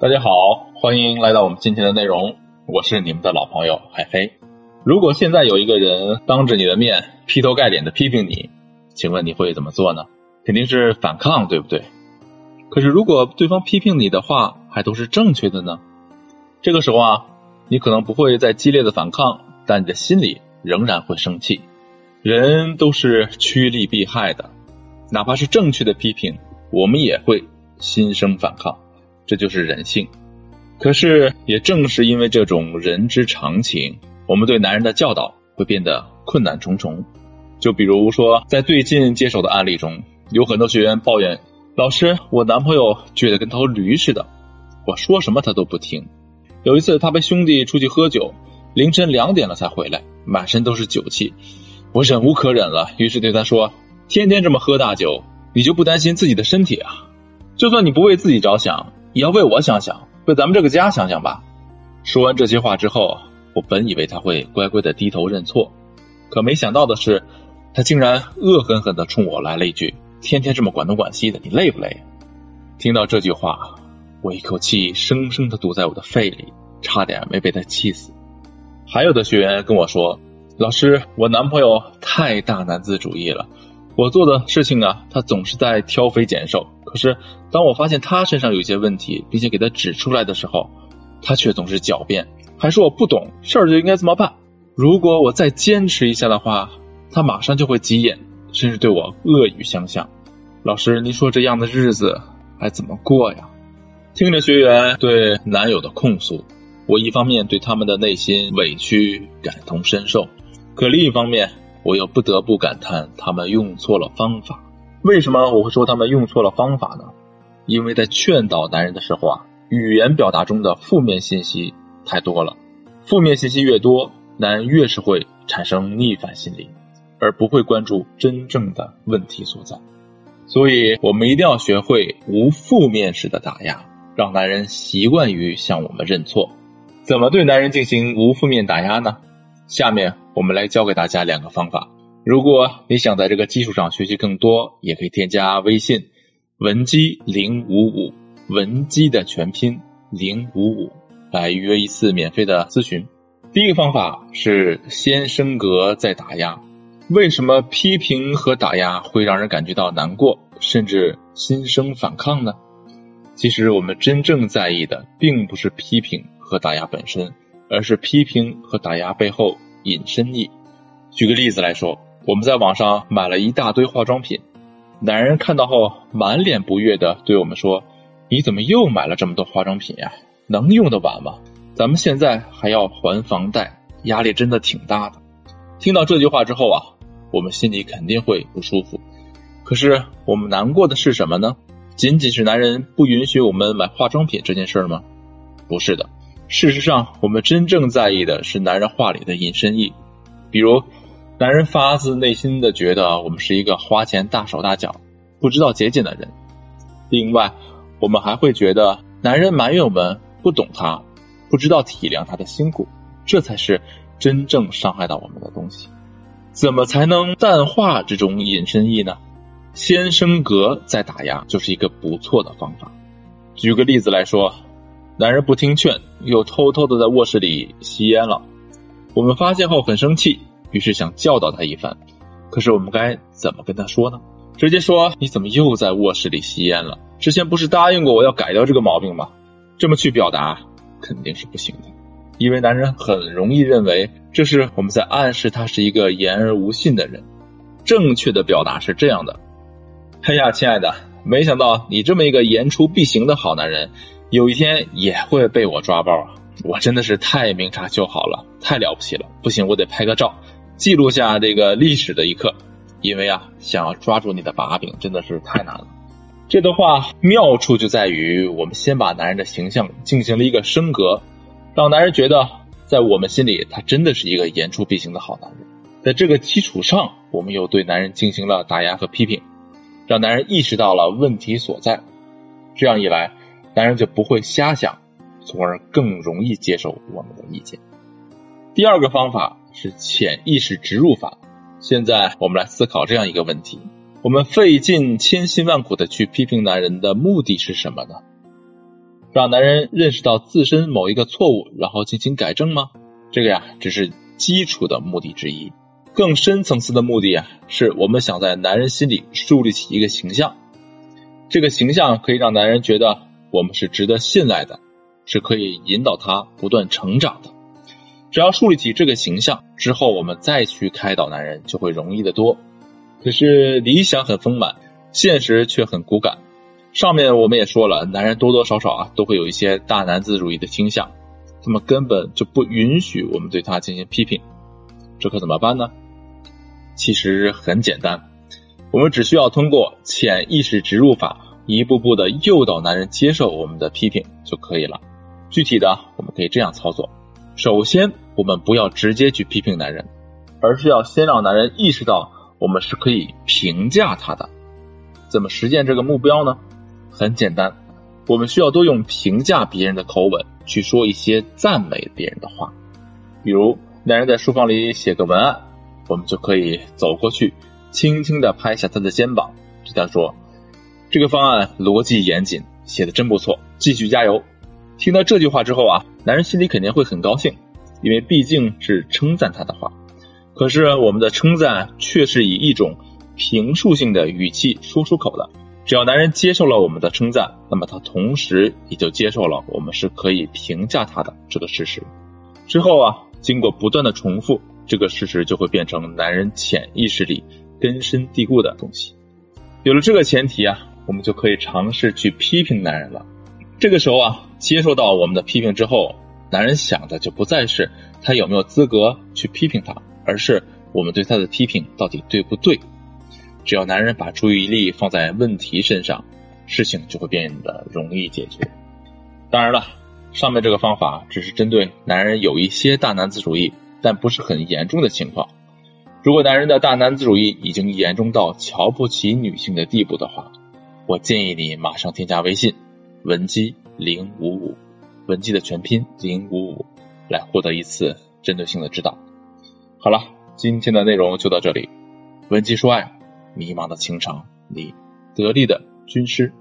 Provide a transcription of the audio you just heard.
大家好，欢迎来到我们今天的内容，我是你们的老朋友海飞。如果现在有一个人当着你的面劈头盖脸的批评你，请问你会怎么做呢？肯定是反抗，对不对？可是如果对方批评你的话还都是正确的呢？这个时候啊，你可能不会再激烈的反抗，但你的心里仍然会生气。人都是趋利避害的，哪怕是正确的批评，我们也会心生反抗，这就是人性。可是也正是因为这种人之常情，我们对男人的教导会变得困难重重。就比如说，在最近接手的案例中，有很多学员抱怨：“老师，我男朋友倔得跟头驴似的，我说什么他都不听。”有一次，他陪兄弟出去喝酒，凌晨两点了才回来，满身都是酒气。我忍无可忍了，于是对他说：“天天这么喝大酒，你就不担心自己的身体啊？就算你不为自己着想，你要为我想想，为咱们这个家想想吧。”说完这些话之后，我本以为他会乖乖的低头认错，可没想到的是，他竟然恶狠狠的冲我来了一句：“天天这么管东管西的，你累不累？”听到这句话，我一口气生生的堵在我的肺里，差点没被他气死。还有的学员跟我说。老师，我男朋友太大男子主义了。我做的事情啊，他总是在挑肥拣瘦。可是当我发现他身上有些问题，并且给他指出来的时候，他却总是狡辩，还说我不懂事儿就应该这么办。如果我再坚持一下的话，他马上就会急眼，甚至对我恶语相向。老师，您说这样的日子还怎么过呀？听着学员对男友的控诉，我一方面对他们的内心委屈感同身受。可另一方面，我又不得不感叹他们用错了方法。为什么我会说他们用错了方法呢？因为在劝导男人的时候啊，语言表达中的负面信息太多了。负面信息越多，男人越是会产生逆反心理，而不会关注真正的问题所在。所以，我们一定要学会无负面式的打压，让男人习惯于向我们认错。怎么对男人进行无负面打压呢？下面我们来教给大家两个方法。如果你想在这个基础上学习更多，也可以添加微信文姬零五五，文姬的全拼零五五，来预约一次免费的咨询。第一个方法是先升格再打压。为什么批评和打压会让人感觉到难过，甚至心生反抗呢？其实我们真正在意的，并不是批评和打压本身。而是批评和打压背后隐身意。举个例子来说，我们在网上买了一大堆化妆品，男人看到后满脸不悦的对我们说：“你怎么又买了这么多化妆品呀？能用得完吗？咱们现在还要还房贷，压力真的挺大的。”听到这句话之后啊，我们心里肯定会不舒服。可是我们难过的是什么呢？仅仅是男人不允许我们买化妆品这件事吗？不是的。事实上，我们真正在意的是男人话里的隐身意，比如，男人发自内心的觉得我们是一个花钱大手大脚、不知道节俭的人。另外，我们还会觉得男人埋怨我们不懂他，不知道体谅他的辛苦，这才是真正伤害到我们的东西。怎么才能淡化这种隐身意呢？先升格再打压，就是一个不错的方法。举个例子来说。男人不听劝，又偷偷的在卧室里吸烟了。我们发现后很生气，于是想教导他一番。可是我们该怎么跟他说呢？直接说你怎么又在卧室里吸烟了？之前不是答应过我要改掉这个毛病吗？这么去表达肯定是不行的，因为男人很容易认为这是我们在暗示他是一个言而无信的人。正确的表达是这样的：哎呀，亲爱的，没想到你这么一个言出必行的好男人。有一天也会被我抓包啊！我真的是太明察秋毫了，太了不起了！不行，我得拍个照，记录下这个历史的一刻。因为啊，想要抓住你的把柄真的是太难了。这段话妙处就在于，我们先把男人的形象进行了一个升格，让男人觉得在我们心里他真的是一个言出必行的好男人。在这个基础上，我们又对男人进行了打压和批评，让男人意识到了问题所在。这样一来。男人就不会瞎想，从而更容易接受我们的意见。第二个方法是潜意识植入法。现在我们来思考这样一个问题：我们费尽千辛万苦的去批评男人的目的是什么呢？让男人认识到自身某一个错误，然后进行改正吗？这个呀，只是基础的目的之一。更深层次的目的啊，是我们想在男人心里树立起一个形象，这个形象可以让男人觉得我们是值得信赖的，是可以引导他不断成长的。只要树立起这个形象之后，我们再去开导男人就会容易得多。可是理想很丰满，现实却很骨感。上面我们也说了，男人多多少少啊都会有一些大男子主义的倾向，他们根本就不允许我们对他进行批评，这可怎么办呢？其实很简单，我们只需要通过潜意识植入法，一步步的诱导男人接受我们的批评就可以了。具体的，我们可以这样操作：首先，我们不要直接去批评男人，而是要先让男人意识到我们是可以评价他的。怎么实现这个目标呢？很简单，我们需要多用评价别人的口吻去说一些赞美别人的话，比如男人在书房里写个文案。我们就可以走过去，轻轻的拍下他的肩膀，对他说：“这个方案逻辑严谨，写的真不错，继续加油。”听到这句话之后啊，男人心里肯定会很高兴，因为毕竟是称赞他的话。可是我们的称赞却是以一种评述性的语气说出口的。只要男人接受了我们的称赞，那么他同时也就接受了我们是可以评价他的这个事实。之后啊，经过不断的重复。这个事实就会变成男人潜意识里根深蒂固的东西。有了这个前提啊，我们就可以尝试去批评男人了。这个时候啊，接受到我们的批评之后，男人想的就不再是他有没有资格去批评他，而是我们对他的批评到底对不对。只要男人把注意力放在问题身上，事情就会变得容易解决。当然了，上面这个方法只是针对男人有一些大男子主义。但不是很严重的情况。如果男人的大男子主义已经严重到瞧不起女性的地步的话，我建议你马上添加微信文姬零五五，文姬的全拼零五五，来获得一次针对性的指导。好了，今天的内容就到这里。文姬说爱，迷茫的情场，你得力的军师。